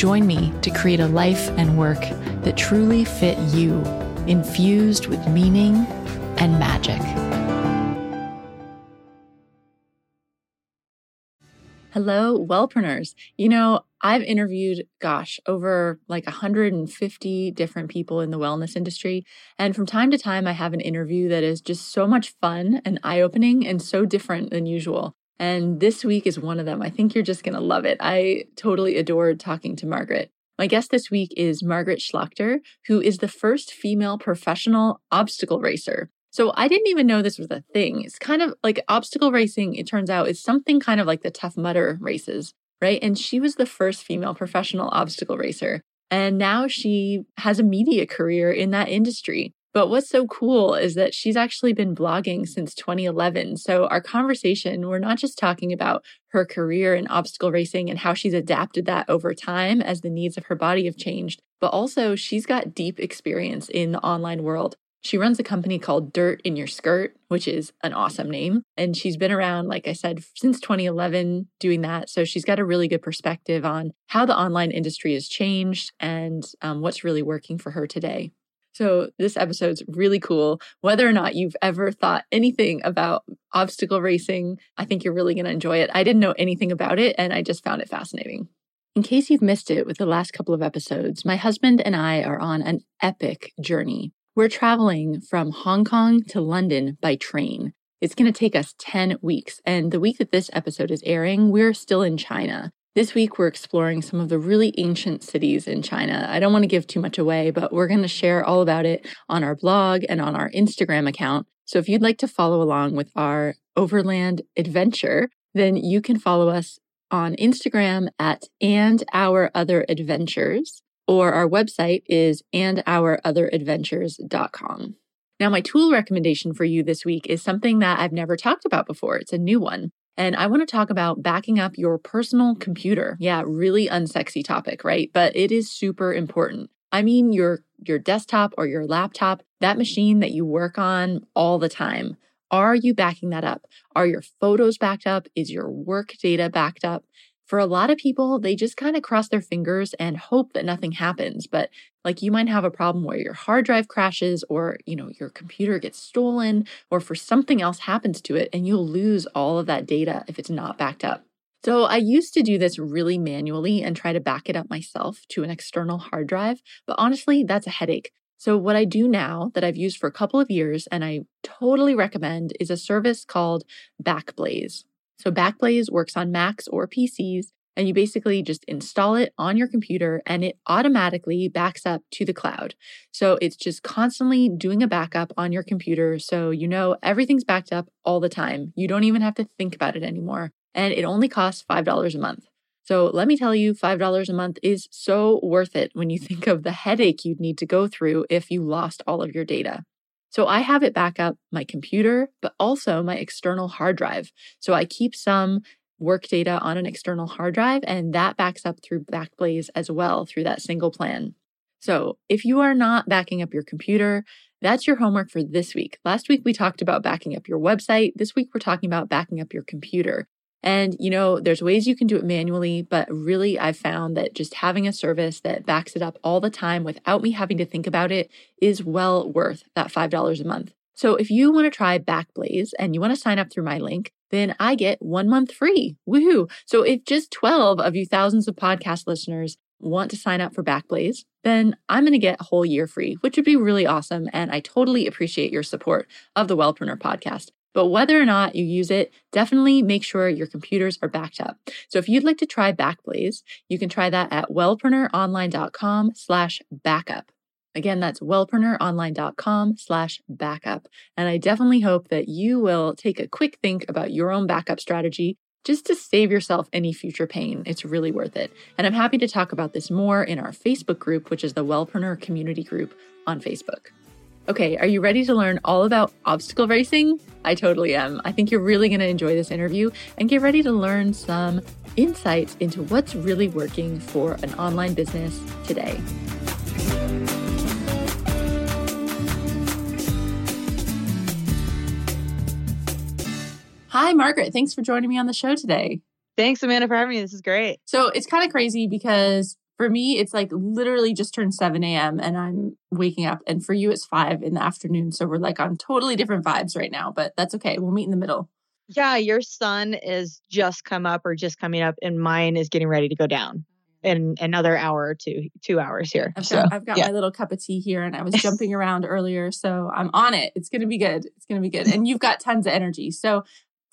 Join me to create a life and work that truly fit you, infused with meaning and magic. Hello, wellpreneurs. You know, I've interviewed, gosh, over like 150 different people in the wellness industry. And from time to time, I have an interview that is just so much fun and eye opening and so different than usual. And this week is one of them. I think you're just going to love it. I totally adored talking to Margaret. My guest this week is Margaret Schlachter, who is the first female professional obstacle racer. So I didn't even know this was a thing. It's kind of like obstacle racing, it turns out, is something kind of like the Tough Mudder races, right? And she was the first female professional obstacle racer. And now she has a media career in that industry. But what's so cool is that she's actually been blogging since 2011. So, our conversation, we're not just talking about her career in obstacle racing and how she's adapted that over time as the needs of her body have changed, but also she's got deep experience in the online world. She runs a company called Dirt in Your Skirt, which is an awesome name. And she's been around, like I said, since 2011 doing that. So she's got a really good perspective on how the online industry has changed and um, what's really working for her today. So, this episode's really cool. Whether or not you've ever thought anything about obstacle racing, I think you're really going to enjoy it. I didn't know anything about it, and I just found it fascinating. In case you've missed it with the last couple of episodes, my husband and I are on an epic journey. We're traveling from Hong Kong to London by train. It's going to take us 10 weeks. And the week that this episode is airing, we're still in China. This week, we're exploring some of the really ancient cities in China. I don't want to give too much away, but we're going to share all about it on our blog and on our Instagram account. So if you'd like to follow along with our overland adventure, then you can follow us on Instagram at and our other adventures, or our website is andourotheradventures.com. Now, my tool recommendation for you this week is something that I've never talked about before. It's a new one. And I want to talk about backing up your personal computer. Yeah, really unsexy topic, right? But it is super important. I mean your your desktop or your laptop, that machine that you work on all the time. Are you backing that up? Are your photos backed up? Is your work data backed up? For a lot of people, they just kind of cross their fingers and hope that nothing happens. But like you might have a problem where your hard drive crashes or, you know, your computer gets stolen or for something else happens to it and you'll lose all of that data if it's not backed up. So I used to do this really manually and try to back it up myself to an external hard drive, but honestly, that's a headache. So what I do now that I've used for a couple of years and I totally recommend is a service called Backblaze. So Backblaze works on Macs or PCs, and you basically just install it on your computer and it automatically backs up to the cloud. So it's just constantly doing a backup on your computer so you know everything's backed up all the time. You don't even have to think about it anymore. And it only costs $5 a month. So let me tell you, $5 a month is so worth it when you think of the headache you'd need to go through if you lost all of your data. So I have it back up my computer, but also my external hard drive. So I keep some work data on an external hard drive, and that backs up through Backblaze as well through that single plan. So if you are not backing up your computer, that's your homework for this week. Last week we talked about backing up your website. This week we're talking about backing up your computer. And, you know, there's ways you can do it manually, but really I've found that just having a service that backs it up all the time without me having to think about it is well worth that $5 a month. So if you want to try Backblaze and you want to sign up through my link, then I get one month free. Woohoo. So if just 12 of you thousands of podcast listeners want to sign up for Backblaze, then I'm going to get a whole year free, which would be really awesome. And I totally appreciate your support of the Wellpreneur podcast. But whether or not you use it, definitely make sure your computers are backed up. So if you'd like to try Backblaze, you can try that at wellpreneuronline.com slash backup. Again, that's wellpreneuronline.com slash backup. And I definitely hope that you will take a quick think about your own backup strategy just to save yourself any future pain. It's really worth it. And I'm happy to talk about this more in our Facebook group, which is the Wellpreneur Community Group on Facebook. Okay, are you ready to learn all about obstacle racing? I totally am. I think you're really going to enjoy this interview and get ready to learn some insights into what's really working for an online business today. Hi, Margaret. Thanks for joining me on the show today. Thanks, Amanda, for having me. This is great. So it's kind of crazy because for me, it's like literally just turned 7 a.m. and I'm waking up. And for you, it's 5 in the afternoon. So we're like on totally different vibes right now, but that's okay. We'll meet in the middle. Yeah, your sun is just come up or just coming up, and mine is getting ready to go down in another hour or two, two hours here. I've got, I've got yeah. my little cup of tea here and I was jumping around earlier. So I'm on it. It's going to be good. It's going to be good. And you've got tons of energy. So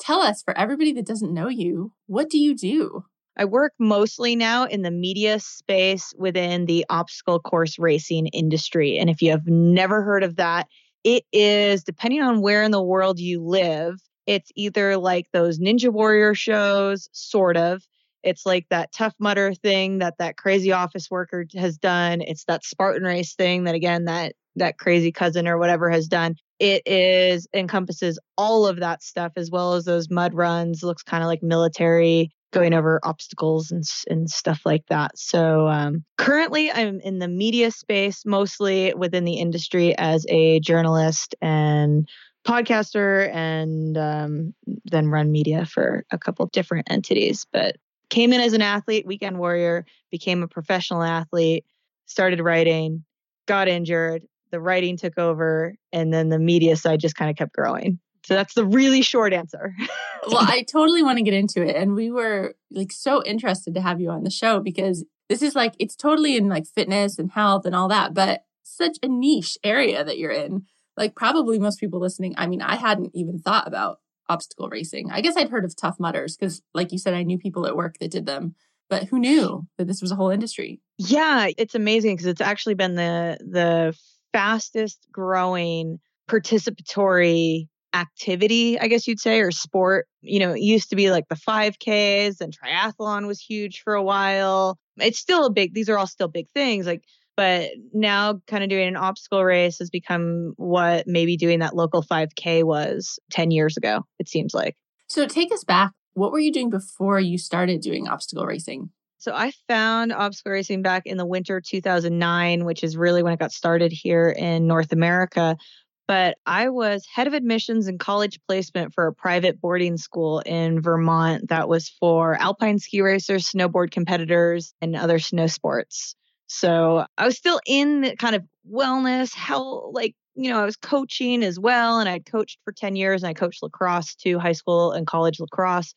tell us, for everybody that doesn't know you, what do you do? I work mostly now in the media space within the obstacle course racing industry. And if you have never heard of that, it is, depending on where in the world you live, it's either like those Ninja Warrior shows, sort of. It's like that Tough Mudder thing that that crazy office worker has done. It's that Spartan race thing that again that that crazy cousin or whatever has done it is encompasses all of that stuff as well as those mud runs looks kind of like military going over obstacles and, and stuff like that so um, currently i'm in the media space mostly within the industry as a journalist and podcaster and um, then run media for a couple different entities but came in as an athlete weekend warrior became a professional athlete started writing got injured the writing took over and then the media side just kind of kept growing. So that's the really short answer. well, I totally want to get into it. And we were like so interested to have you on the show because this is like, it's totally in like fitness and health and all that, but such a niche area that you're in. Like, probably most people listening, I mean, I hadn't even thought about obstacle racing. I guess I'd heard of Tough Mudders because, like you said, I knew people at work that did them but who knew that this was a whole industry yeah it's amazing because it's actually been the the fastest growing participatory activity, I guess you'd say, or sport. You know, it used to be like the 5Ks and triathlon was huge for a while. It's still a big, these are all still big things. Like, but now kind of doing an obstacle race has become what maybe doing that local 5K was 10 years ago, it seems like. So take us back. What were you doing before you started doing obstacle racing? So I found obstacle racing back in the winter 2009, which is really when it got started here in North America. But I was head of admissions and college placement for a private boarding school in Vermont that was for alpine ski racers, snowboard competitors, and other snow sports. So I was still in the kind of wellness, health, like, you know, I was coaching as well. And I'd coached for 10 years and I coached lacrosse too, high school and college lacrosse.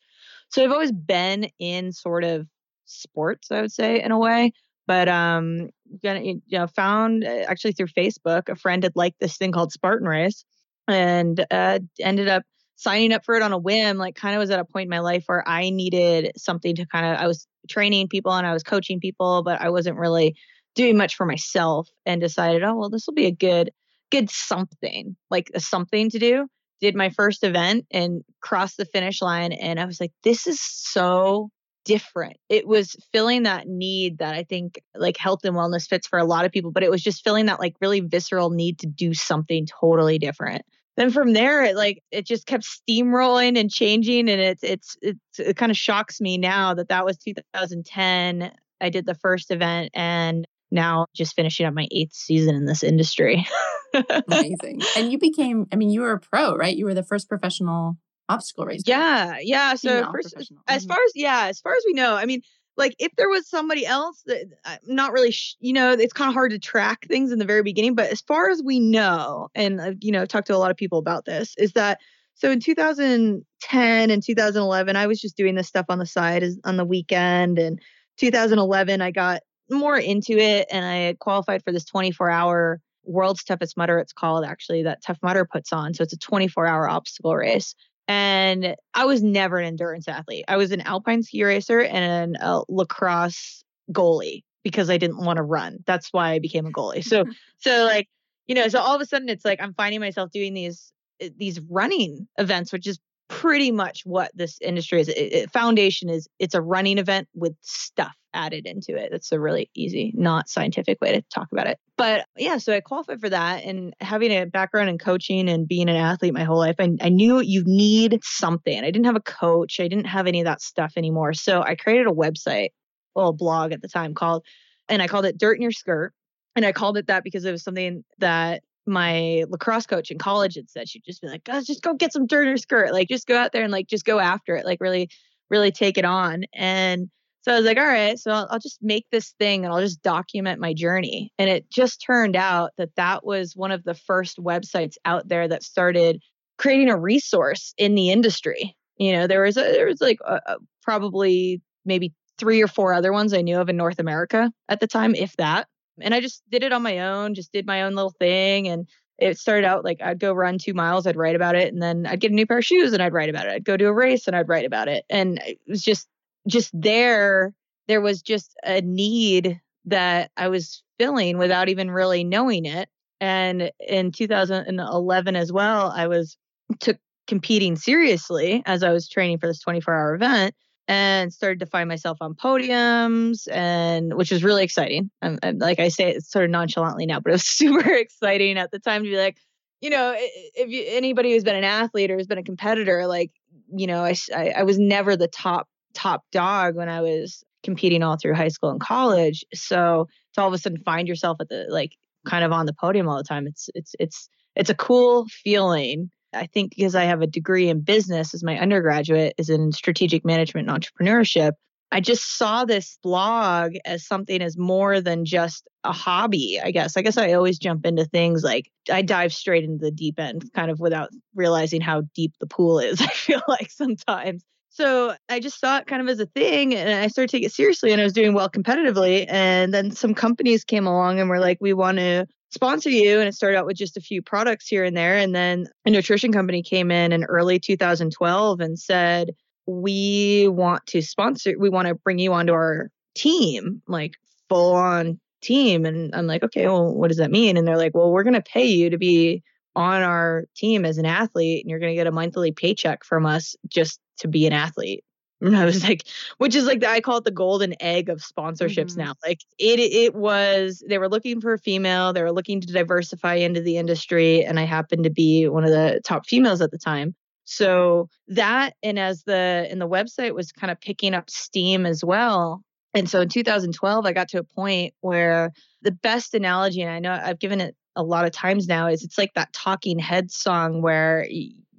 So I've always been in sort of sports, I would say, in a way. But um, you know, found uh, actually through Facebook, a friend had liked this thing called Spartan Race, and uh, ended up signing up for it on a whim. Like, kind of was at a point in my life where I needed something to kind of. I was training people and I was coaching people, but I wasn't really doing much for myself. And decided, oh well, this will be a good, good something, like a something to do did my first event and crossed the finish line and I was like this is so different. It was filling that need that I think like health and wellness fits for a lot of people, but it was just filling that like really visceral need to do something totally different. Then from there, it like it just kept steamrolling and changing, and it's it's, it's it kind of shocks me now that that was 2010. I did the first event, and now just finishing up my eighth season in this industry. Amazing. And you became, I mean, you were a pro, right? You were the first professional obstacle racer. Yeah, yeah. So first, as mm-hmm. far as yeah, as far as we know, I mean, like if there was somebody else that I'm uh, not really, sh- you know, it's kind of hard to track things in the very beginning. But as far as we know, and I've you know talked to a lot of people about this, is that so in 2010 and 2011, I was just doing this stuff on the side as, on the weekend, and 2011 I got more into it and I qualified for this 24 hour world's toughest mudder it's called actually that tough mudder puts on so it's a 24 hour obstacle race and I was never an endurance athlete. I was an alpine ski racer and a lacrosse goalie because I didn't want to run. That's why I became a goalie. So, so like, you know, so all of a sudden it's like I'm finding myself doing these eh, these running events, which is pretty much what this industry is. It, it, foundation is it's a running event with stuff added into it. That's a really easy, not scientific way to talk about it. But yeah, so I qualified for that and having a background in coaching and being an athlete my whole life, I, I knew you need something. I didn't have a coach. I didn't have any of that stuff anymore. So I created a website, well, a blog at the time called, and I called it Dirt in Your Skirt. And I called it that because it was something that my lacrosse coach in college had said she'd just be like, "Guys, just go get some dirt in your skirt. Like, just go out there and like just go after it. Like, really, really take it on." And so I was like, "All right, so I'll, I'll just make this thing and I'll just document my journey." And it just turned out that that was one of the first websites out there that started creating a resource in the industry. You know, there was a, there was like a, a, probably maybe three or four other ones I knew of in North America at the time, if that. And I just did it on my own, just did my own little thing. And it started out like I'd go run two miles, I'd write about it, and then I'd get a new pair of shoes and I'd write about it. I'd go do a race and I'd write about it. And it was just just there, there was just a need that I was filling without even really knowing it. And in 2011 as well, I was took competing seriously as I was training for this 24 hour event and started to find myself on podiums and which was really exciting and, like i say it's sort of nonchalantly now but it was super exciting at the time to be like you know if you, anybody who's been an athlete or has been a competitor like you know I, I, I was never the top top dog when i was competing all through high school and college so to all of a sudden find yourself at the like kind of on the podium all the time it's it's it's it's a cool feeling I think because I have a degree in business as my undergraduate is in strategic management and entrepreneurship. I just saw this blog as something as more than just a hobby, I guess. I guess I always jump into things like I dive straight into the deep end kind of without realizing how deep the pool is, I feel like sometimes. So I just saw it kind of as a thing and I started to take it seriously and I was doing well competitively. And then some companies came along and were like, we want to sponsor you. And it started out with just a few products here and there. And then a nutrition company came in in early 2012 and said, we want to sponsor, we want to bring you onto our team, like full on team. And I'm like, okay, well, what does that mean? And they're like, well, we're going to pay you to be on our team as an athlete and you're going to get a monthly paycheck from us just to be an athlete. And I was like, which is like I call it the golden egg of sponsorships mm-hmm. now. Like it it was they were looking for a female, they were looking to diversify into the industry, and I happened to be one of the top females at the time. So that and as the and the website was kind of picking up steam as well. And so in 2012, I got to a point where the best analogy, and I know I've given it a lot of times now, is it's like that talking head song where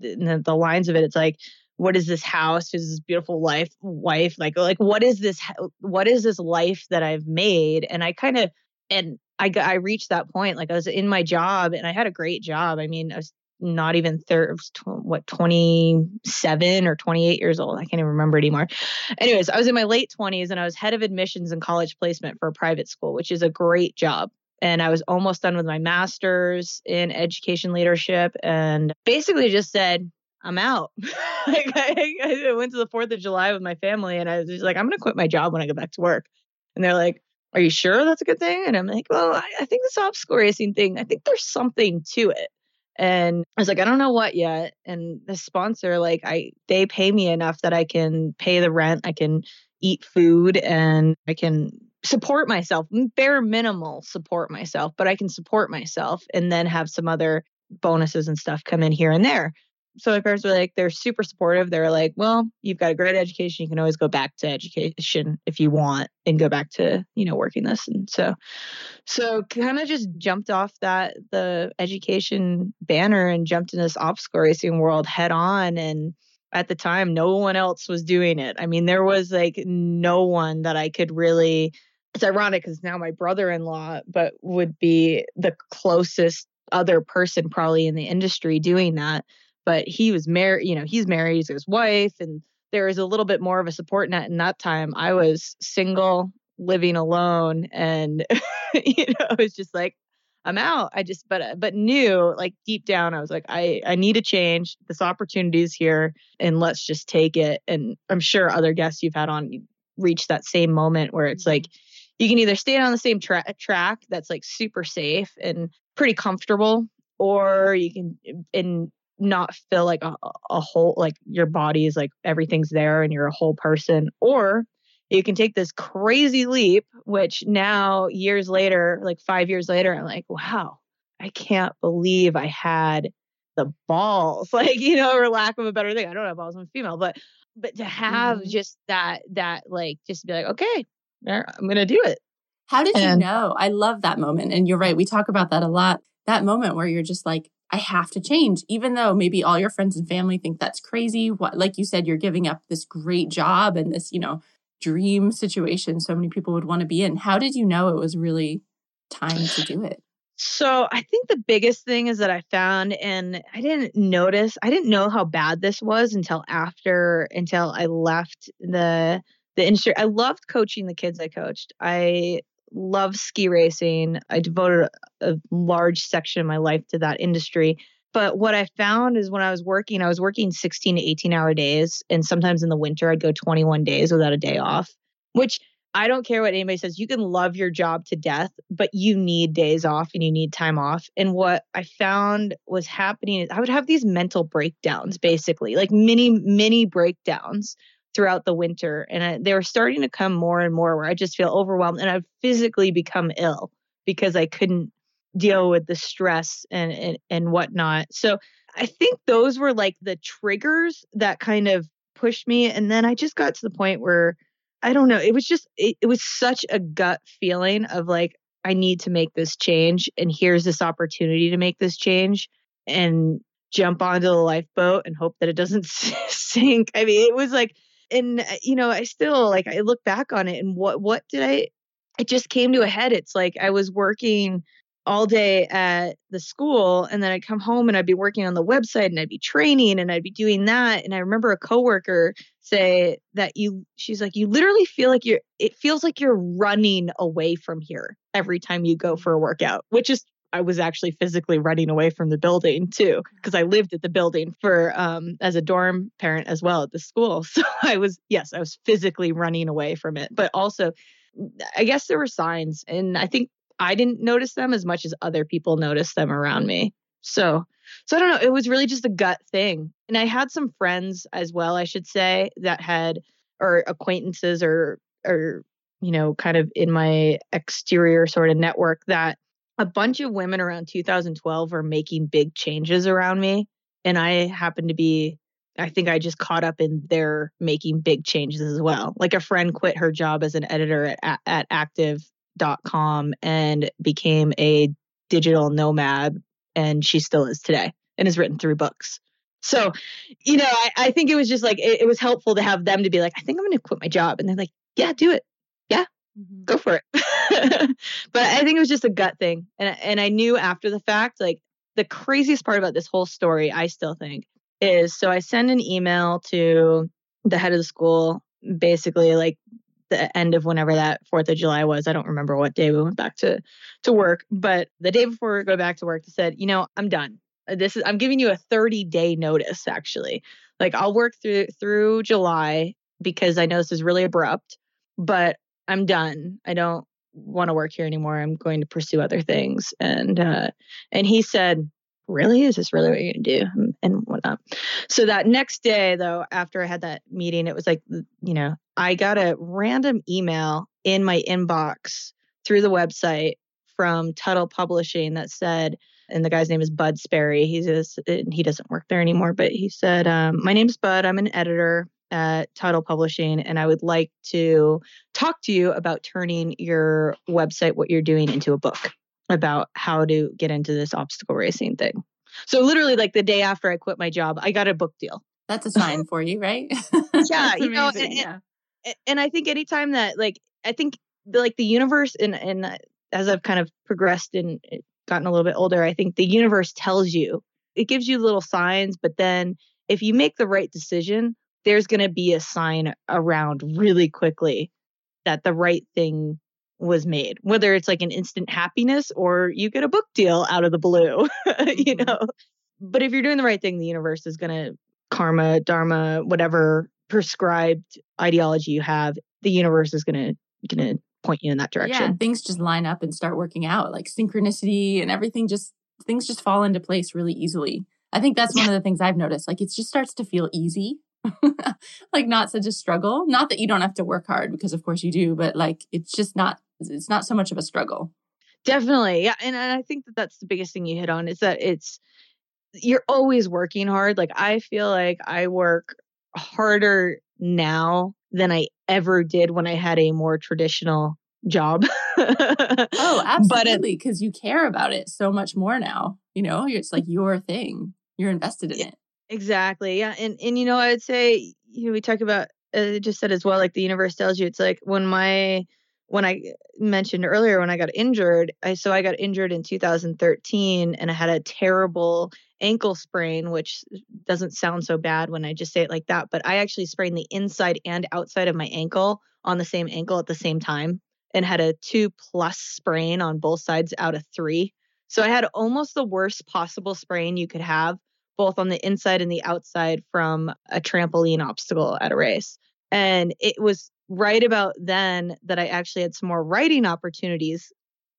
the, the lines of it, it's like what is this house? Is this beautiful life wife? Like like what is this what is this life that i've made? And i kind of and i i reached that point like i was in my job and i had a great job. I mean i was not even third what 27 or 28 years old? I can't even remember anymore. Anyways i was in my late 20s and i was head of admissions and college placement for a private school which is a great job and i was almost done with my masters in education leadership and basically just said I'm out. like I, I, went to the Fourth of July with my family, and I was just like, I'm gonna quit my job when I go back to work. And they're like, Are you sure that's a good thing? And I'm like, Well, I, I think this obstacle racing thing, I think there's something to it. And I was like, I don't know what yet. And the sponsor, like, I they pay me enough that I can pay the rent, I can eat food, and I can support myself, bare minimal support myself, but I can support myself and then have some other bonuses and stuff come in here and there so my parents were like, they're super supportive. They're like, well, you've got a great education. You can always go back to education if you want and go back to, you know, working this. And so, so kind of just jumped off that, the education banner and jumped in this obstacle racing world head on. And at the time, no one else was doing it. I mean, there was like no one that I could really, it's ironic because now my brother in law, but would be the closest other person probably in the industry doing that but he was married, you know, he's married, he's his wife, and there was a little bit more of a support net in that time. I was single, living alone, and you know, it was just like, I'm out. I just, but, but knew like deep down, I was like, I, I need a change. This opportunity is here, and let's just take it. And I'm sure other guests you've had on reach that same moment where it's mm-hmm. like, you can either stay on the same tra- track that's like super safe and pretty comfortable, or you can, and not feel like a, a whole like your body is like everything's there and you're a whole person or you can take this crazy leap which now years later like 5 years later I'm like wow I can't believe I had the balls like you know or lack of a better thing I don't have balls I'm a female but but to have mm-hmm. just that that like just be like okay I'm going to do it how did and, you know? I love that moment. And you're right. We talk about that a lot. That moment where you're just like, I have to change, even though maybe all your friends and family think that's crazy. What, like you said, you're giving up this great job and this, you know, dream situation so many people would want to be in. How did you know it was really time to do it? So I think the biggest thing is that I found, and I didn't notice, I didn't know how bad this was until after, until I left the the industry. I loved coaching the kids I coached. I love ski racing. I devoted a, large section of my life to that industry. But what I found is when I was working, I was working 16 to 18 hour days. And sometimes in the winter, I'd go 21 days without a day off, which I don't care what anybody says. You can love your job to death, but you need days off and you need time off. And what I found was happening is I would have these mental breakdowns, basically, like mini, mini breakdowns throughout the winter. And I, they were starting to come more and more where I just feel overwhelmed and I've physically become ill because I couldn't deal with the stress and, and, and whatnot. So I think those were like the triggers that kind of pushed me. And then I just got to the point where I don't know, it was just, it, it was such a gut feeling of like, I need to make this change. And here's this opportunity to make this change. And jump onto the lifeboat and hope that it doesn't sink. I mean, it was like and uh, you know, I still like I look back on it and what what did I it just came to a head. It's like I was working all day at the school and then I'd come home and I'd be working on the website and I'd be training and I'd be doing that and I remember a coworker say that you she's like you literally feel like you're it feels like you're running away from here every time you go for a workout which is I was actually physically running away from the building too, because I lived at the building for um, as a dorm parent as well at the school. So I was, yes, I was physically running away from it. But also, I guess there were signs, and I think I didn't notice them as much as other people noticed them around me. So, so I don't know. It was really just a gut thing. And I had some friends as well, I should say, that had or acquaintances or or you know, kind of in my exterior sort of network that a bunch of women around 2012 were making big changes around me. And I happened to be, I think I just caught up in their making big changes as well. Like a friend quit her job as an editor at, at active.com and became a digital nomad. And she still is today and has written three books. So, you know, I, I think it was just like, it, it was helpful to have them to be like, I think I'm going to quit my job. And they're like, yeah, do it. Yeah, mm-hmm. go for it. but I think it was just a gut thing. And and I knew after the fact, like the craziest part about this whole story, I still think, is so I send an email to the head of the school, basically like the end of whenever that Fourth of July was. I don't remember what day we went back to to work, but the day before we go back to work, they said, you know, I'm done. This is I'm giving you a 30 day notice actually. Like I'll work through through July because I know this is really abrupt, but I'm done. I don't want to work here anymore. I'm going to pursue other things. And uh, and he said, Really? Is this really what you're gonna do? And whatnot. So that next day, though, after I had that meeting, it was like, you know, I got a random email in my inbox through the website from Tuttle Publishing that said, and the guy's name is Bud Sperry. He's just, he doesn't work there anymore, but he said, um, "My name's Bud. I'm an editor at Tuttle Publishing, and I would like to talk to you about turning your website, what you're doing, into a book about how to get into this obstacle racing thing. So, literally, like the day after I quit my job, I got a book deal. That's a sign for you, right? yeah, you know, and, yeah. and I think anytime that, like, I think like the universe, and and as I've kind of progressed and eh, gotten a little bit older, I think the universe tells you it gives you little signs, but then if you make the right decision, there's going to be a sign around really quickly that the right thing was made, whether it's like an instant happiness or you get a book deal out of the blue, you mm-hmm. know. But if you're doing the right thing, the universe is going to karma, dharma, whatever prescribed ideology you have, the universe is going to going to point you in that direction. Yeah, things just line up and start working out, like synchronicity and everything just things just fall into place really easily. I think that's one of the things I've noticed. Like it just starts to feel easy. like not such a struggle. Not that you don't have to work hard because of course you do, but like it's just not it's not so much of a struggle. Definitely. Yeah. And, and I think that that's the biggest thing you hit on is that it's, you're always working hard. Like I feel like I work harder now than I ever did when I had a more traditional job. oh, absolutely. Because you care about it so much more now. You know, it's like your thing. You're invested in it. Exactly. Yeah. And and you know, I'd say you know, we talk about uh, just said as well, like the universe tells you, it's like when my when I mentioned earlier when I got injured, I so I got injured in 2013 and I had a terrible ankle sprain, which doesn't sound so bad when I just say it like that, but I actually sprained the inside and outside of my ankle on the same ankle at the same time and had a 2 plus sprain on both sides out of 3. So I had almost the worst possible sprain you could have both on the inside and the outside from a trampoline obstacle at a race. And it was right about then that I actually had some more writing opportunities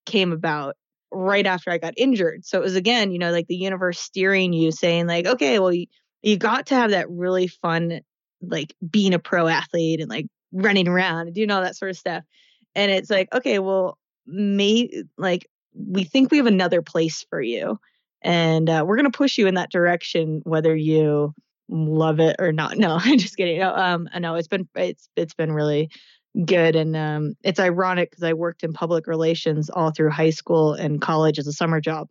came about right after I got injured. So it was again, you know, like the universe steering you saying like, okay, well you, you got to have that really fun like being a pro athlete and like running around and doing all that sort of stuff. And it's like, okay, well, may like we think we have another place for you and uh, we're going to push you in that direction whether you love it or not. No, I'm just kidding. No, um, I know it's been it's it's been really good, and um, it's ironic because I worked in public relations all through high school and college as a summer job,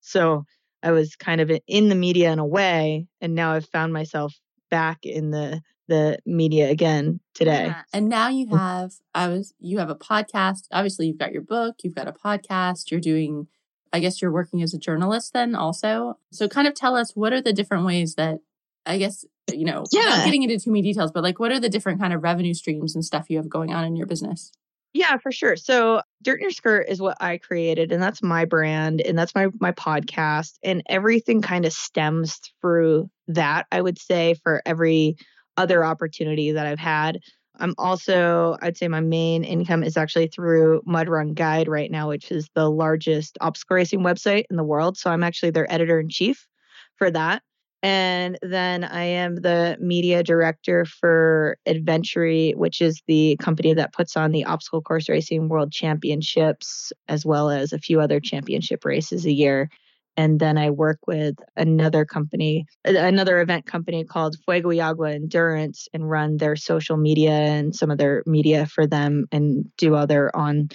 so I was kind of in the media in a way, and now I've found myself back in the the media again today. Yeah. And now you mm. have I was you have a podcast. Obviously, you've got your book, you've got a podcast, you're doing I guess you're working as a journalist then also. So kind of tell us what are the different ways that I guess, you know, yeah. getting into too many details, but like what are the different kind of revenue streams and stuff you have going on in your business? Yeah, for sure. So Dirt in Your Skirt is what I created and that's my brand and that's my my podcast and everything kind of stems through that, I would say, for every other opportunity that I've had. I'm also, I'd say my main income is actually through Mud Run Guide right now, which is the largest obstacle racing website in the world. So I'm actually their editor in chief for that. And then I am the media director for Adventurey, which is the company that puts on the obstacle course racing world championships, as well as a few other championship races a year and then I work with another company, another event company called Fuego y Agua Endurance, and run their social media and some of their media for them, and do other on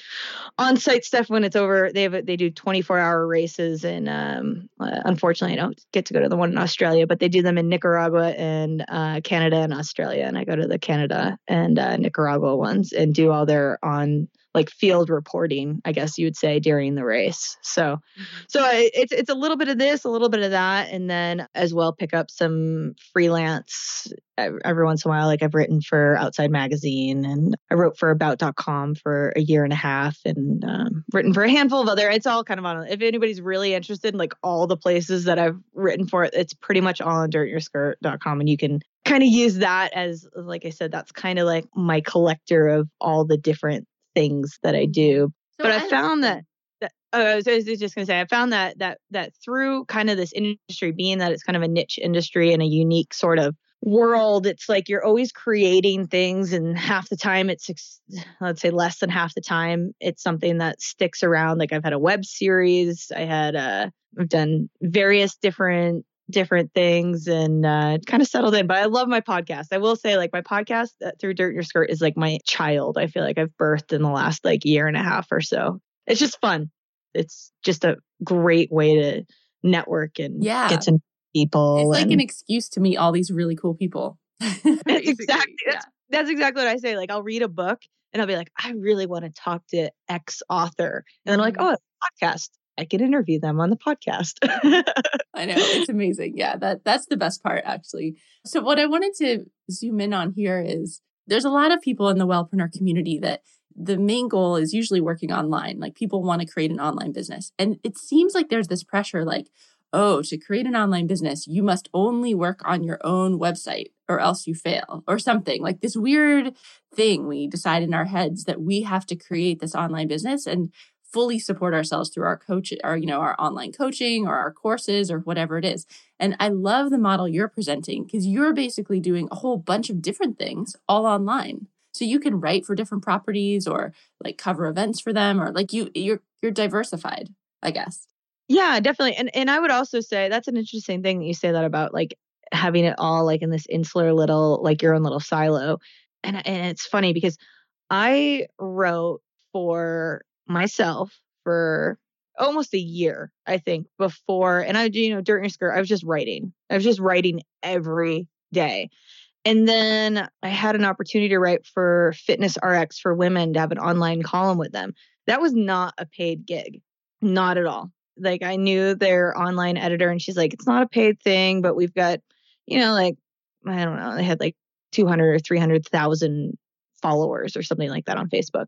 on site stuff when it's over. They have they do 24 hour races, and um, uh, unfortunately, I don't get to go to the one in Australia, but they do them in Nicaragua and uh, Canada and Australia, and I go to the Canada and uh, Nicaragua ones and do all their on like field reporting, I guess you would say during the race. So, mm-hmm. so it's it's a little bit of this, a little bit of that, and then as well pick up some freelance every once in a while. Like I've written for Outside Magazine, and I wrote for About.com for a year and a half, and um, written for a handful of other. It's all kind of on. If anybody's really interested in like all the places that I've written for, it's pretty much all on DirtInYourSkirt.com, and you can kind of use that as like I said, that's kind of like my collector of all the different things that I do. So but I, I found that that oh, I was, I was just going to say I found that that that through kind of this industry being that it's kind of a niche industry and a unique sort of world it's like you're always creating things and half the time it's let's say less than half the time it's something that sticks around like i've had a web series i had uh i've done various different different things and uh, kind of settled in. But I love my podcast. I will say, like, my podcast uh, through Dirt in Your Skirt is like my child. I feel like I've birthed in the last like year and a half or so. It's just fun. It's just a great way to network and yeah. get to know people. It's and... like an excuse to meet all these really cool people. that's exactly yeah. that's, that's exactly what I say. Like, I'll read a book and I'll be like, I really want to talk to X author, and then I'm like, mm-hmm. oh, podcast. I can interview them on the podcast. I know it's amazing. Yeah, that that's the best part actually. So what I wanted to zoom in on here is there's a lot of people in the wellpreneur community that the main goal is usually working online. Like people want to create an online business. And it seems like there's this pressure like, oh, to create an online business, you must only work on your own website or else you fail or something. Like this weird thing we decide in our heads that we have to create this online business and fully support ourselves through our coach or you know our online coaching or our courses or whatever it is. And i love the model you're presenting because you're basically doing a whole bunch of different things all online. So you can write for different properties or like cover events for them or like you you're you're diversified i guess. Yeah definitely. And and i would also say that's an interesting thing that you say that about like having it all like in this insular little like your own little silo. And and it's funny because i wrote for myself for almost a year, I think, before. And I, you know, during skirt, I was just writing. I was just writing every day. And then I had an opportunity to write for Fitness RX for women to have an online column with them. That was not a paid gig, not at all. Like I knew their online editor, and she's like, it's not a paid thing, but we've got, you know, like, I don't know, they had like 200 or 300,000 followers or something like that on Facebook.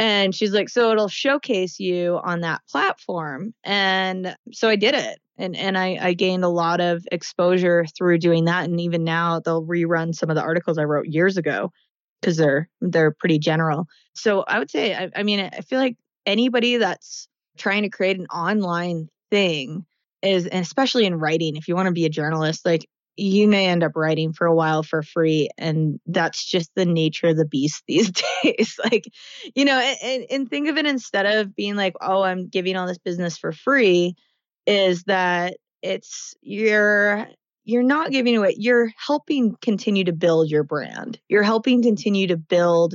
And she's like, so it'll showcase you on that platform. And so I did it. And, and I, I gained a lot of exposure through doing that. And even now they'll rerun some of the articles I wrote years ago because they're they're pretty general. So I would say, I, I mean, I feel like anybody that's trying to create an online thing is, and especially in writing, if you want to be a journalist, like you may end up writing for a while for free and that's just the nature of the beast these days. Like you know and, and think of it instead of being like oh i'm giving all this business for free is that it's you're you're not giving away you're helping continue to build your brand. You're helping continue to build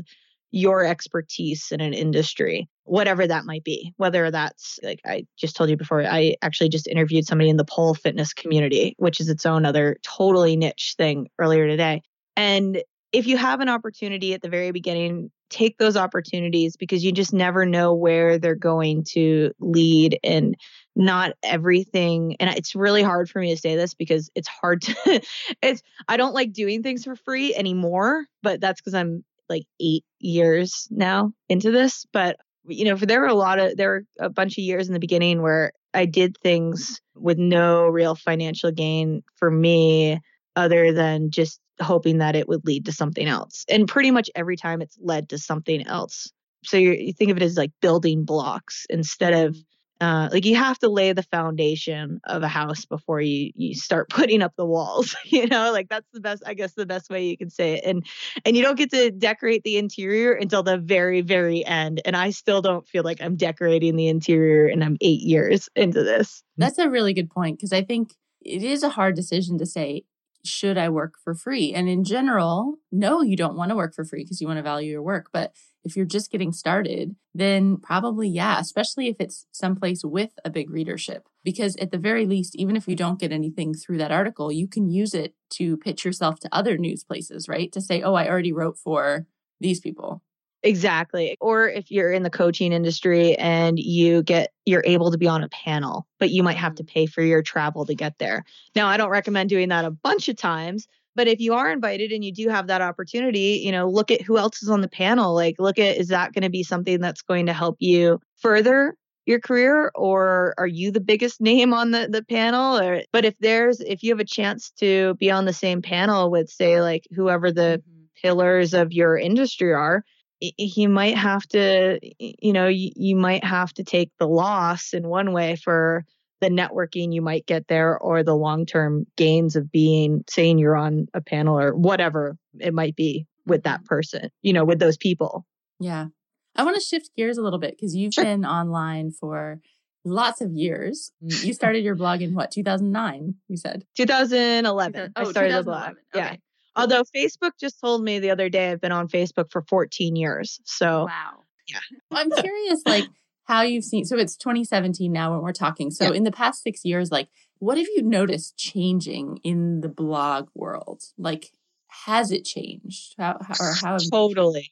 your expertise in an industry, whatever that might be. Whether that's like I just told you before, I actually just interviewed somebody in the pole fitness community, which is its own other totally niche thing earlier today. And if you have an opportunity at the very beginning, take those opportunities because you just never know where they're going to lead and not everything and it's really hard for me to say this because it's hard to it's I don't like doing things for free anymore, but that's cuz I'm like eight years now into this, but you know, for there were a lot of there were a bunch of years in the beginning where I did things with no real financial gain for me other than just hoping that it would lead to something else. And pretty much every time it's led to something else. So you think of it as like building blocks instead of mm-hmm. Uh, like you have to lay the foundation of a house before you you start putting up the walls you know like that's the best i guess the best way you can say it and and you don't get to decorate the interior until the very very end and i still don't feel like i'm decorating the interior and i'm eight years into this that's a really good point because i think it is a hard decision to say should I work for free? And in general, no, you don't want to work for free because you want to value your work. But if you're just getting started, then probably, yeah, especially if it's someplace with a big readership. Because at the very least, even if you don't get anything through that article, you can use it to pitch yourself to other news places, right? To say, oh, I already wrote for these people. Exactly. Or if you're in the coaching industry and you get you're able to be on a panel, but you might have to mm. pay for your travel to get there. Now, I don't recommend doing that a bunch of times, but if you are invited and you do have that opportunity, you know, look at who else is on the panel. Like look at is that going to be something that's going to help you further your career or are you the biggest name on the, the panel or but if there's if you have a chance to be on the same panel with say like whoever the mm-hmm. pillars of your industry are you might have to you know you, you might have to take the loss in one way for the networking you might get there or the long-term gains of being saying you're on a panel or whatever it might be with that mm-hmm. person you know with those people yeah i want to shift gears a little bit because you've sure. been online for lots of years you started your blog in what 2009 you said 2011 oh, i started the blog okay. yeah Although Facebook just told me the other day I've been on Facebook for 14 years. So wow. Yeah. I'm curious like how you've seen so it's 2017 now when we're talking. So yeah. in the past 6 years like what have you noticed changing in the blog world? Like has it changed? How, how or how Totally.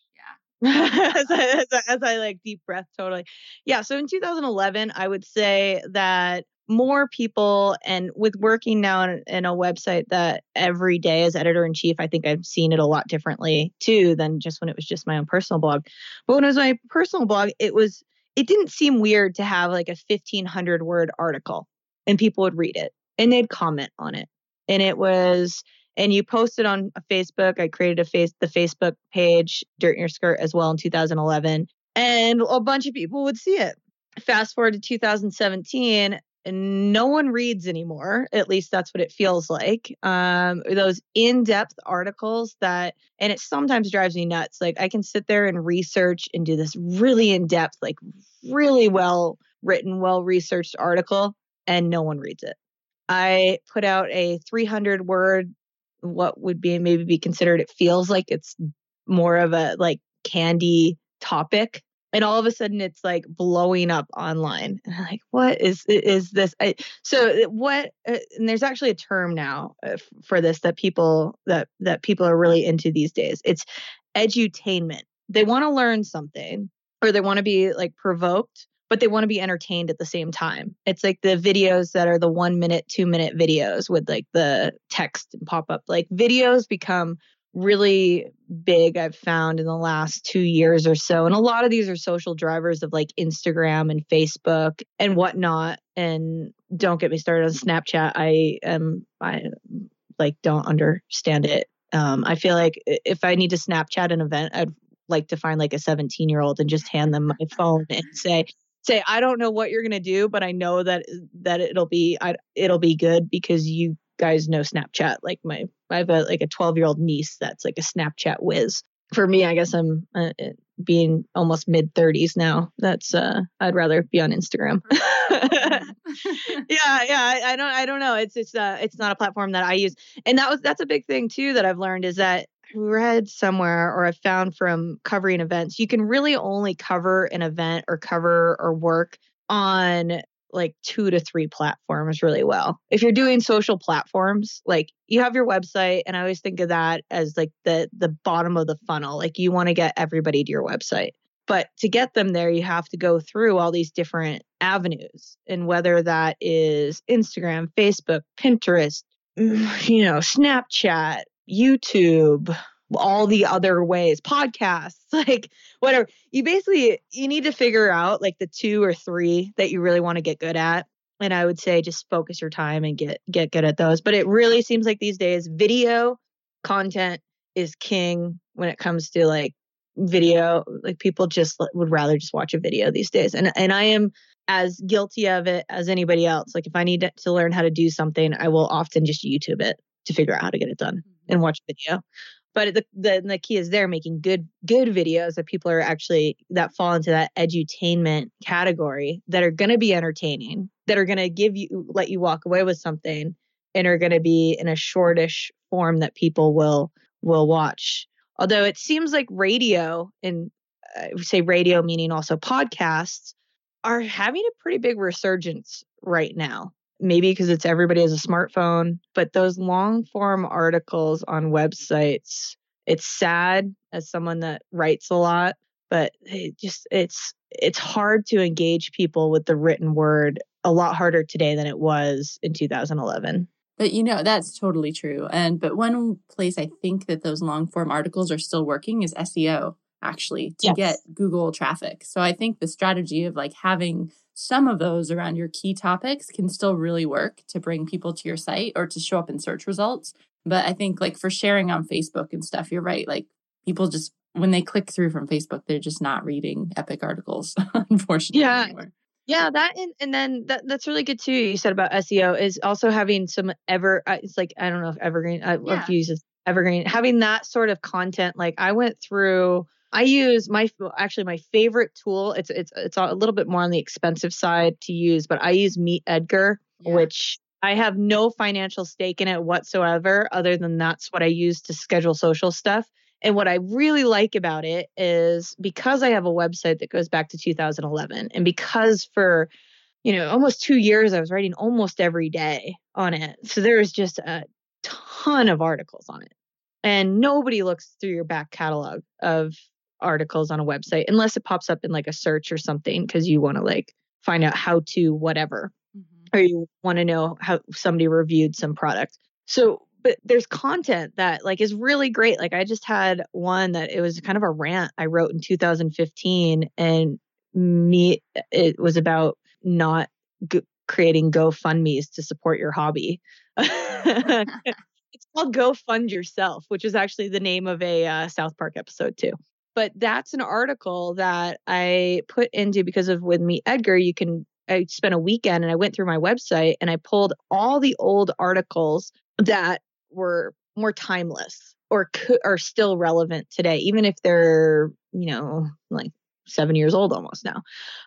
Yeah. as, I, as, I, as I like deep breath totally. Yeah, so in 2011 I would say that more people and with working now in, in, a website that every day as editor in chief i think i've seen it a lot differently too than just when it was just my own personal blog but when it was my personal blog it was it didn't seem weird to have like a 1500 word article and people would read it and they'd comment on it. And it was and you posted on facebook i created a face the facebook page dirt in your skirt as well in 2011 and a bunch of people would see it. Fast forward to 2017 no one reads anymore at least that's what it feels like. Um, those in-depth articles that and it sometimes drives me nuts. Like i can sit there and research and do this really in-depth like really well written well researched article and no one reads it. I put out a 300 word what would be maybe be considered it feels like it's more of a like candy topic and all of a sudden it's like blowing up online and I'm like what is is this? I, so what uh, and there's actually a term now uh, for this that people that that people are really into these days. It's edutainment. They want to learn something or they want to be like provoked but they want to be entertained at the same time. It's like the videos that are the one minute two minute videos with like the text and pop up. Like videos become really big I've found in the last two years or so. And a lot of these are social drivers of like Instagram and Facebook and whatnot. And don't get me started on Snapchat. I am, I like don't understand it. Um, I feel like if I need to Snapchat an event, I'd like to find like a 17 year old and just hand them my phone and say, say, I don't know what you're to do, but I know that, that it'll be, I, it'll be good because you guys know Snapchat. Like my, I have a like a 12 year old niece that's like a Snapchat whiz. For me, I guess I'm uh, uh being almost mid 30s now. That's uh, I'd rather be on Instagram. yeah, yeah. I, I, don't, I don't know. It's it's uh, it's not a platform that I use, and that was that's a big thing too that I've learned is that I read somewhere or I found from covering events, you can really only cover an event or cover or work on like two to three platforms really well. If you're doing social platforms, like you have your website and I always think of that as like the the bottom of the funnel. Like you want to get everybody to your website. But to get them there, you have to go through all these different avenues. And whether that is Instagram, Facebook, Pinterest, you know, Snapchat, YouTube, all the other ways podcasts like whatever. You basically you need to figure out like the two or three that you really want to get good at and i would say just focus your time and get get good at those. But it really seems like these days video content is king when it comes to like video like people just would rather just watch a video these days. And and i am as guilty of it as anybody else. Like if i need to learn how to do something i will often just youtube it to figure out how to get it done and mm-hmm. watch video but the, the the key is they're making good good videos that people are actually that fall into that edutainment category that are going to be entertaining that are going to give you let you walk away with something and are going to be in a shortish form that people will will watch. Although it seems like radio and I say radio meaning also podcasts are having a pretty big resurgence right now maybe because it's everybody has a smartphone, but those long form articles on websites, it's sad as someone that writes a lot, but it just it's it's hard to engage people with the written word a lot harder today than it was in 2011. But you know, that's totally true. And but one place I think that those long form articles are still working is SEO actually to yes. get Google traffic. So I think the strategy of like having some of those around your key topics can still really work to bring people to your site or to show up in search results. But I think like for sharing on Facebook and stuff, you're right. Like people just when they click through from Facebook, they're just not reading epic articles, unfortunately. Yeah. Anymore. Yeah, that and, and then that that's really good too. You said about SEO is also having some ever. It's like I don't know if evergreen. I yeah. love to use evergreen. Having that sort of content. Like I went through I use my actually my favorite tool. It's it's it's a little bit more on the expensive side to use, but I use Meet Edgar, yeah. which I have no financial stake in it whatsoever, other than that's what I use to schedule social stuff. And what I really like about it is because I have a website that goes back to 2011, and because for you know almost two years I was writing almost every day on it, so there is just a ton of articles on it and nobody looks through your back catalog of articles on a website unless it pops up in like a search or something because you want to like find out how to whatever mm-hmm. or you want to know how somebody reviewed some product. So but there's content that like is really great. Like I just had one that it was kind of a rant I wrote in 2015 and me it was about not g- creating GoFundMe's to support your hobby. it's called Go Fund Yourself, which is actually the name of a uh, South Park episode too. But that's an article that I put into because of with Meet Edgar, you can I spent a weekend and I went through my website and I pulled all the old articles that were more timeless or are still relevant today, even if they're, you know, like seven years old almost now.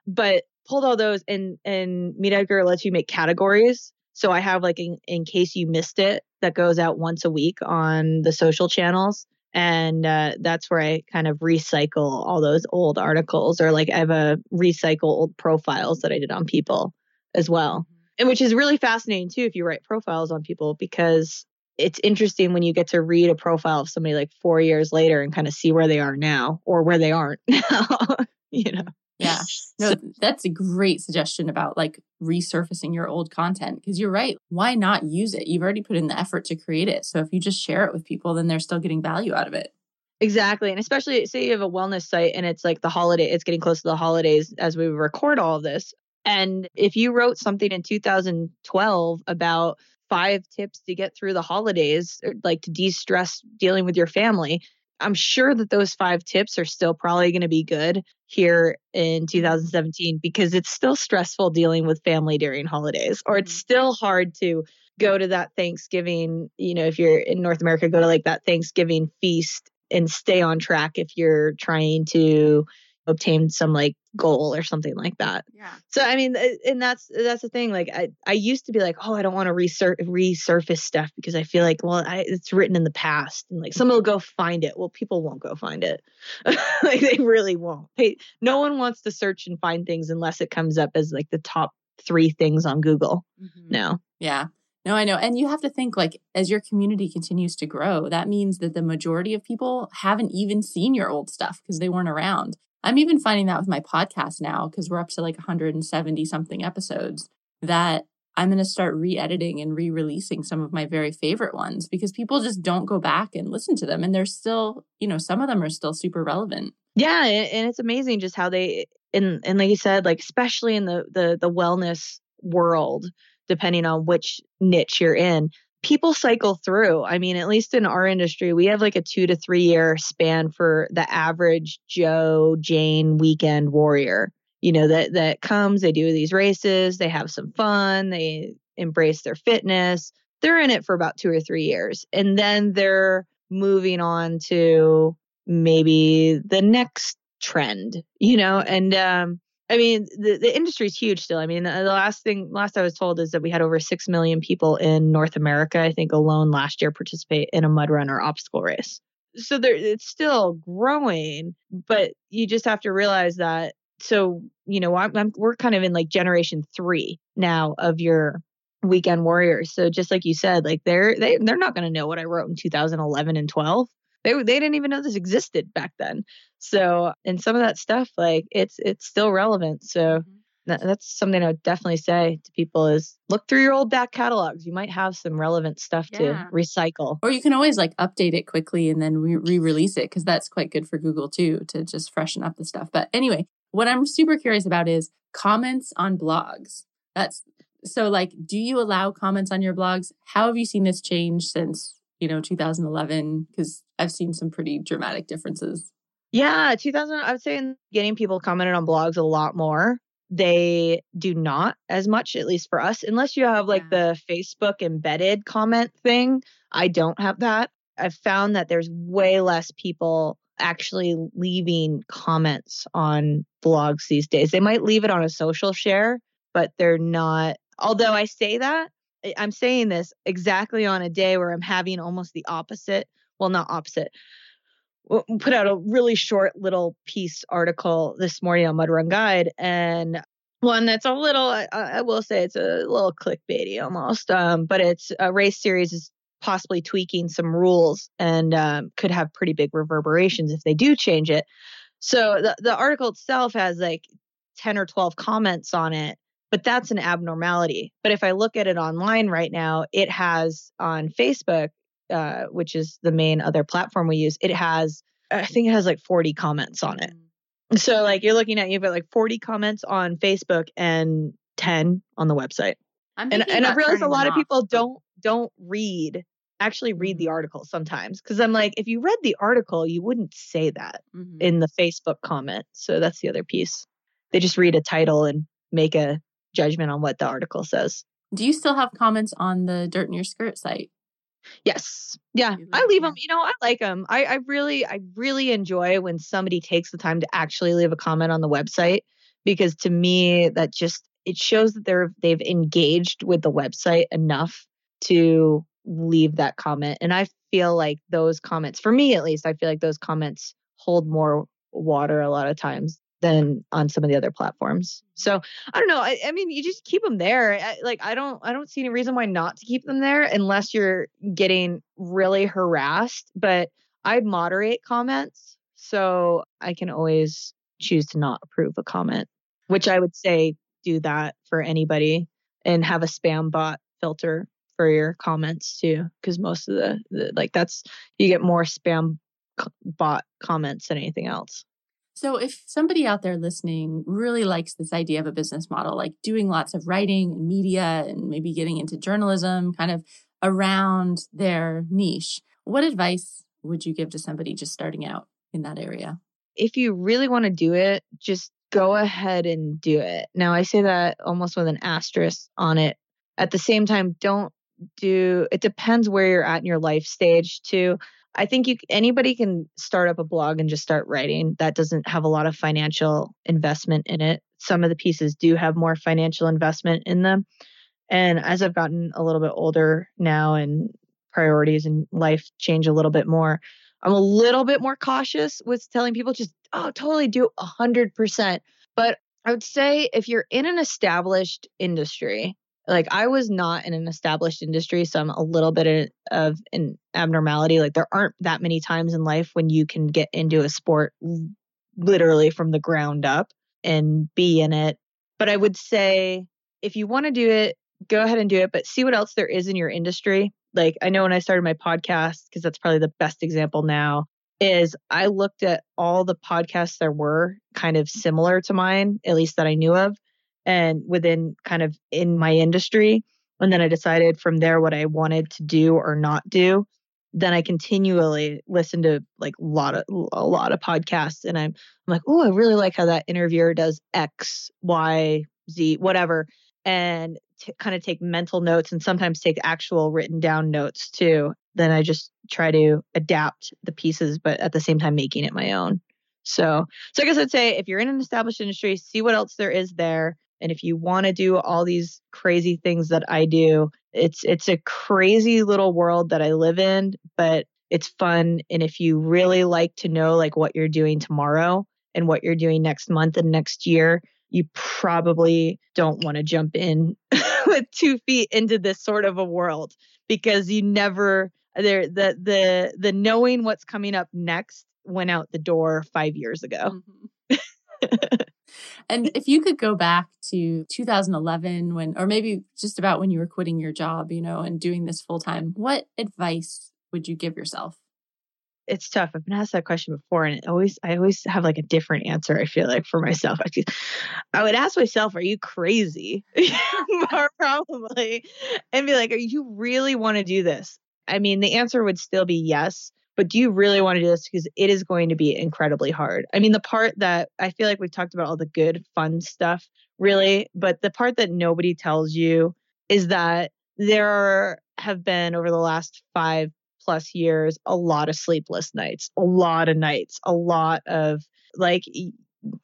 But pulled all those and and Meet Edgar lets you make categories. So I have like in, in case you missed it that goes out once a week on the social channels. And uh, that's where I kind of recycle all those old articles or like I have a recycle old profiles that I did on people as well. Mm-hmm. And which is really fascinating too if you write profiles on people because it's interesting when you get to read a profile of somebody like four years later and kind of see where they are now or where they aren't now, you know. Yeah. No, that's a great suggestion about like resurfacing your old content because you're right. Why not use it? You've already put in the effort to create it. So if you just share it with people, then they're still getting value out of it. Exactly. And especially say you have a wellness site and it's like the holiday, it's getting close to the holidays as we record all of this. And if you wrote something in 2012 about five tips to get through the holidays, er, like to de stress dealing with your family, I'm sure that those five tips are still probably going to be good here in 2017 because it's still stressful dealing with family during holidays, or it's mm-hmm. still hard to go to that Thanksgiving, you know, if you're in North America, go to like that Thanksgiving feast and stay on track if you're trying to obtain some like goal or something like that. Yeah. So I mean, and that's that's the thing. Like I I used to be like, oh, I don't want to resur- resurface stuff because I feel like, well, I, it's written in the past, and like someone will go find it. Well, people won't go find it. like they really won't. They, no one wants to search and find things unless it comes up as like the top three things on Google mm-hmm. now. Yeah. No, I know. And you have to think like as your community continues to grow, that means that the majority of people haven't even seen your old stuff because they weren't around. I'm even finding that with my podcast now because we're up to like 170 something episodes that I'm going to start re editing and re releasing some of my very favorite ones because people just don't go back and listen to them. And they're still, you know, some of them are still super relevant. Yeah. And it's amazing just how they, and, and like you said, like, especially in the, the, the wellness world, depending on which niche you're in, people cycle through. I mean, at least in our industry, we have like a two to three year span for the average Joe, Jane weekend warrior. You know, that that comes, they do these races, they have some fun, they embrace their fitness. They're in it for about two or three years. And then they're moving on to maybe the next trend, you know, and um I mean, the, the industry is huge still. I mean, the last thing, last I was told is that we had over 6 million people in North America, I think alone last year, participate in a mud run or obstacle race. So there, it's still growing, but you just have to realize that. So, you know, I'm, I'm, we're kind of in like generation three now of your weekend warriors. So just like you said, like they're, they, they're not going to know what I wrote in 2011 and 12 they they didn't even know this existed back then. So, and some of that stuff, like it's it's still relevant. So. Mm-hmm. that's something I would definitely say to people is look through your old back catalogs. You might have some relevant stuff yeah. to recycle. Or you can always like update it quickly and then re release it because that's quite good for Google too to just freshen up the stuff. But anyway, what I'm super curious about is comments on blogs. That's so like, do you allow comments on your blogs? How have you seen this change since you know, 2011? Because I've seen some pretty dramatic differences. Yeah, 2000, I would say getting people commented on blogs a lot more. They do not as much, at least for us, unless you have like yeah. the Facebook embedded comment thing. I don't have that. I've found that there's way less people actually leaving comments on blogs these days. They might leave it on a social share, but they're not. Although I say that, I'm saying this exactly on a day where I'm having almost the opposite. Well, not opposite. We Put out a really short little piece article this morning on Mud Run Guide, and one that's a little, I, I will say, it's a little clickbaity almost. Um, but it's a race series is possibly tweaking some rules and um, could have pretty big reverberations if they do change it. So the the article itself has like 10 or 12 comments on it but that's an abnormality. But if I look at it online right now, it has on Facebook, uh, which is the main other platform we use, it has, I think it has like 40 comments on it. Mm. So like you're looking at, you've got like 40 comments on Facebook and 10 on the website. I'm and, and I realize a lot of people don't don't read actually read the Mhm. article sometimes because I'm like, if you read the article, you wouldn't say that Mhm. in the Facebook comment. So that's the other piece. They just read a title and make a judgment on what the article says. Do you still have comments on the Dirt in Your Skirt site? Yes. Yeah. I leave them? You know, I like them. I, I really, I really enjoy when somebody takes the time to actually leave a comment on the website because to me, that just, it shows that they're, they've engaged with the website enough to leave that comment. And I feel like those comments, for me at least, I feel like those comments hold more water a lot of times than on some of the other platforms. So I don't know. I, I mean, you just keep them there. I, like I don't, I don't see any reason why not to keep them there unless you're getting really harassed. But I moderate comments, so I can always choose to not approve a comment. Which I would say do that for anybody and have a spam bot filter for your comments too, because most of the, the like that's you get more spam bot comments than anything else. So, if somebody out there listening really likes this idea of a business model, like doing lots of writing and media and maybe getting into journalism kind of around their niche, what advice would you give to somebody just starting out in that area? if you really want to do it, just go ahead and do it. Now, I say that almost with an asterisk on it. At the same time, don't do it depends where you're at in your life stage too. I think you anybody can start up a blog and just start writing. That doesn't have a lot of financial investment in it. Some of the pieces do have more financial investment in them. And as I've gotten a little bit older now and priorities in life change a little bit more, I'm a little bit more cautious with telling people just, oh, totally do a hundred percent. But I would say if you're in an established industry, like I was not in an established industry, so I'm a little bit of an abnormality. Like there aren't that many times in life when you can get into a sport literally from the ground up and be in it. But I would say if you want to do it, go ahead and do it, but see what else there is in your industry. Like I know when I started my podcast, because that's probably the best example now, is I looked at all the podcasts there were kind of similar to mine, at least that I knew of, and within kind of in my industry. And then I decided from there what I wanted to do or not do. Then I continually listen to like a lot of a lot of podcasts, and I'm I'm like, oh, I really like how that interviewer does X, Y, Z, whatever, and t- kind of take mental notes and sometimes take actual written down notes too. Then I just try to adapt the pieces, but at the same time making it my own. So, so I guess I'd say if you're in an established industry, see what else there is there. And if you want to do all these crazy things that I do, it's it's a crazy little world that I live in, but it's fun. And if you really like to know like what you're doing tomorrow and what you're doing next month and next year, you probably don't want to jump in with two feet into this sort of a world because you never there the the the knowing what's coming up next went out the door five years ago. Mm-hmm. and if you could go back to 2011 when or maybe just about when you were quitting your job you know and doing this full time what advice would you give yourself it's tough. I've been asked that question before, and it always I always have like a different answer. I feel like for myself, I, just, I would ask myself, "Are you crazy?" Probably, and be like, "Are you really want to do this?" I mean, the answer would still be yes, but do you really want to do this? Because it is going to be incredibly hard. I mean, the part that I feel like we've talked about all the good, fun stuff, really, but the part that nobody tells you is that there have been over the last five plus years a lot of sleepless nights a lot of nights a lot of like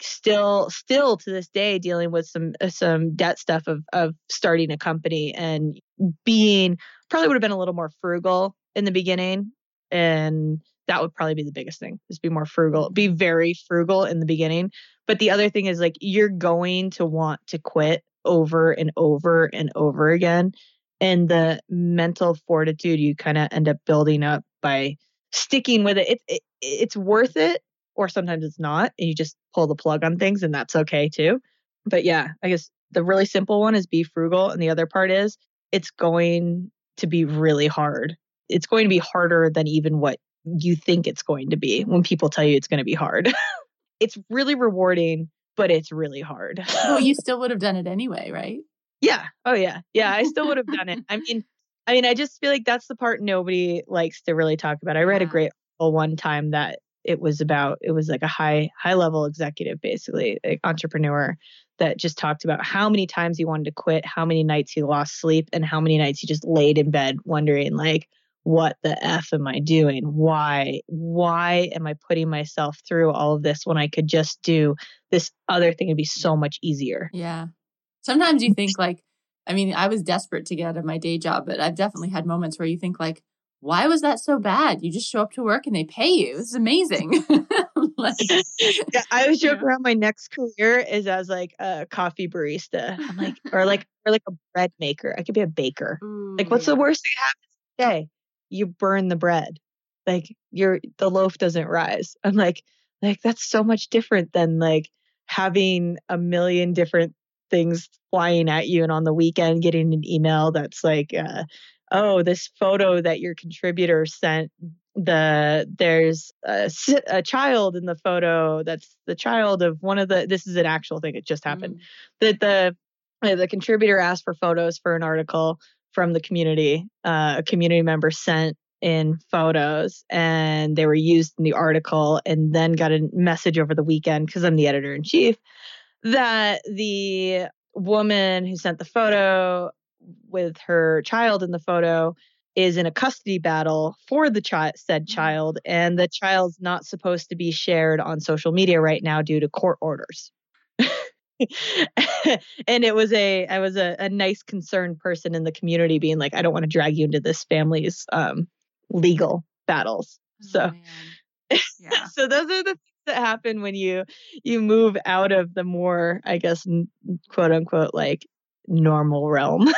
still still to this day dealing with some uh, some debt stuff of of starting a company and being probably would have been a little more frugal in the beginning and that would probably be the biggest thing is be more frugal be very frugal in the beginning but the other thing is like you're going to want to quit over and over and over again and the mental fortitude you kind of end up building up by sticking with it. It, it. It's worth it, or sometimes it's not, and you just pull the plug on things, and that's okay too. But yeah, I guess the really simple one is be frugal, and the other part is it's going to be really hard. It's going to be harder than even what you think it's going to be when people tell you it's going to be hard. it's really rewarding, but it's really hard. well you still would have done it anyway right Yeah. Oh yeah. Yeah. I still would have done it. I mean, I mean, I just feel like that's the part nobody likes to really talk about. I read a great article one time that it was about it was like a high high level executive basically like entrepreneur that just talked about how many times he wanted to quit how many nights he lost sleep and how many nights he just laid in bed wondering like what the f am i doing why why am i putting myself through all of this when i could just do this other thing and be so much easier yeah sometimes you think like i mean i was desperate to get out of my day job but i've definitely had moments where you think like why was that so bad? You just show up to work and they pay you. This is amazing. like, yeah, I was joking around my next career is as like a coffee barista. I'm like, or like, or like a bread maker. I could be a baker. Ooh. Like, what's the worst thing that happens today? You burn the bread. Like, your the loaf doesn't rise. I'm like, like that's so much different than like having a million different things flying at you and on the weekend getting an email that's like uh, oh, this photo that your contributor sent, the there's a, a, child in the photo that's the child of one of the. This is an actual thing. It just happened. Mm. That the uh, the contributor asked for photos for an article from the community. Uh, a community member sent in photos and they were used in the article and then got a message over the weekend because I'm the editor in chief that the woman who sent the photo with her child in the photo is in a custody battle for the child said mm-hmm. child and the child's not supposed to be shared on social media right now due to court orders and it was a i was a, a, nice concerned person in the community being like i don't want to drag you into this family's um, legal battles oh, so yeah. so those are the things that happen when you you move out of the more i guess quote unquote like normal realm.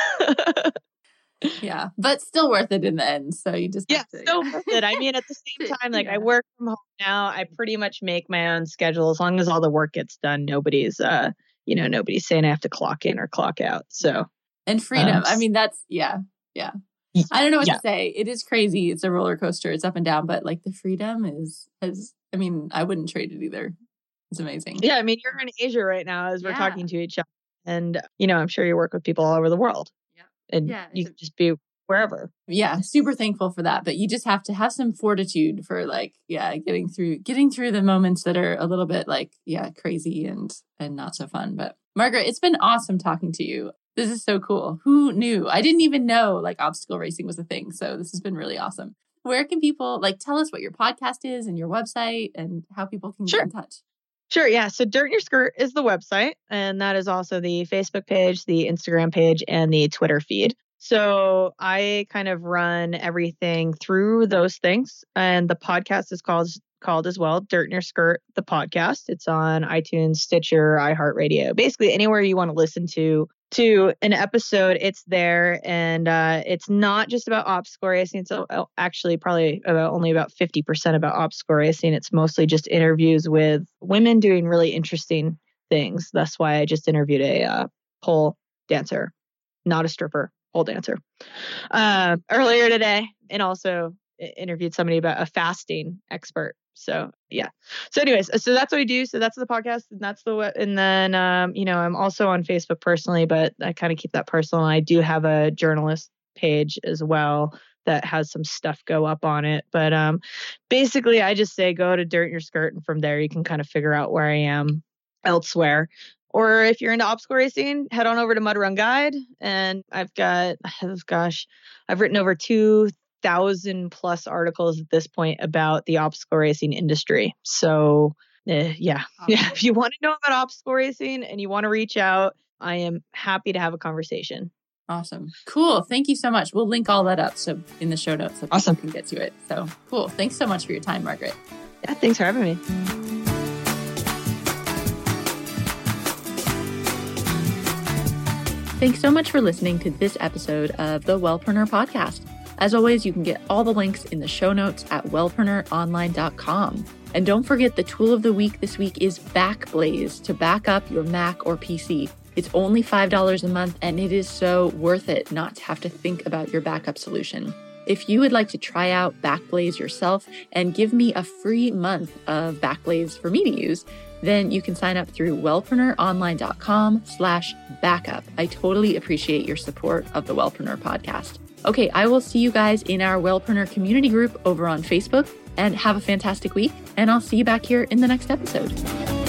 yeah, but still worth it in the end. So you just yeah, to, still worth it. I mean, at the same time, like yeah. I work from home now. I pretty much make my own schedule as long as all the work gets done. Nobody's uh, you know, nobody's saying I have to clock in or clock out. So and freedom. Um, I mean, that's yeah, yeah. I don't know what yeah. to say. It is crazy. It's a roller coaster. It's up and down, but like the freedom is has. I mean, I wouldn't trade it either. It's amazing. Yeah, I mean, you're in Asia right now as we're yeah. talking to each other. And, you know, I'm sure you work with people all over the world. Yeah. And yeah, you can just be wherever. Yeah, super thankful for that. But you just have to have some fortitude for like, yeah, getting through getting through the moments that are a little bit like, yeah, crazy and and not so fun. But Margaret, it's been awesome talking to you. This is so cool. Who knew? I didn't even know like obstacle racing was a thing. So this has been really awesome. Where can people like tell us what your podcast is and your website and how people can sure. get in touch? Sure. Yeah. So Dirt in Your Skirt is the website, and that is also the Facebook page, the Instagram page, and the Twitter feed. So I kind of run everything through those things. And the podcast is called called as well, Dirt in Your Skirt, the podcast. It's on iTunes, Stitcher, iHeartRadio, basically anywhere you want to listen to to an episode, it's there, and uh, it's not just about obstacle racing. It's actually probably about only about fifty percent about obstacle racing. It's mostly just interviews with women doing really interesting things. That's why I just interviewed a uh, pole dancer, not a stripper, pole dancer, uh, earlier today, and also interviewed somebody about a fasting expert so yeah. So anyways, so that's what I do. So that's the podcast and that's the and then um, you know, I'm also on Facebook personally, but I kind of keep that personal. I do have a journalist page as well that has some stuff go up on it. But um basically I just say go to Dirt in Your Skirt and from there you can kind of figure out where I am elsewhere. Or if you're into obstacle racing, head on over to Mud Run Guide. And I've got, oh gosh, I've written over two thousand plus articles at this point about the obstacle racing industry. So uh, yeah, yeah. If you want to know about obstacle racing and you want to reach out, I am happy to have a conversation. Awesome. Cool. Thank you so much. We'll link all that up so in the show notes so awesome. people can get to it. So cool. Thanks so much for your time, Margaret. Yeah, thanks for having me. Thanks so much for listening to this episode of the Wellpreneur Podcast. As always, you can get all the links in the show notes at wellpreneuronline.com. And don't forget the tool of the week this week is Backblaze to back up your Mac or PC. It's only $5 a month and it is so worth it not to have to think about your backup solution. If you would like to try out Backblaze yourself and give me a free month of Backblaze for me to use, then you can sign up through wellpreneuronline.com slash backup. I totally appreciate your support of the Wellpreneur podcast. Okay, I will see you guys in our Wellpreneur community group over on Facebook and have a fantastic week. And I'll see you back here in the next episode.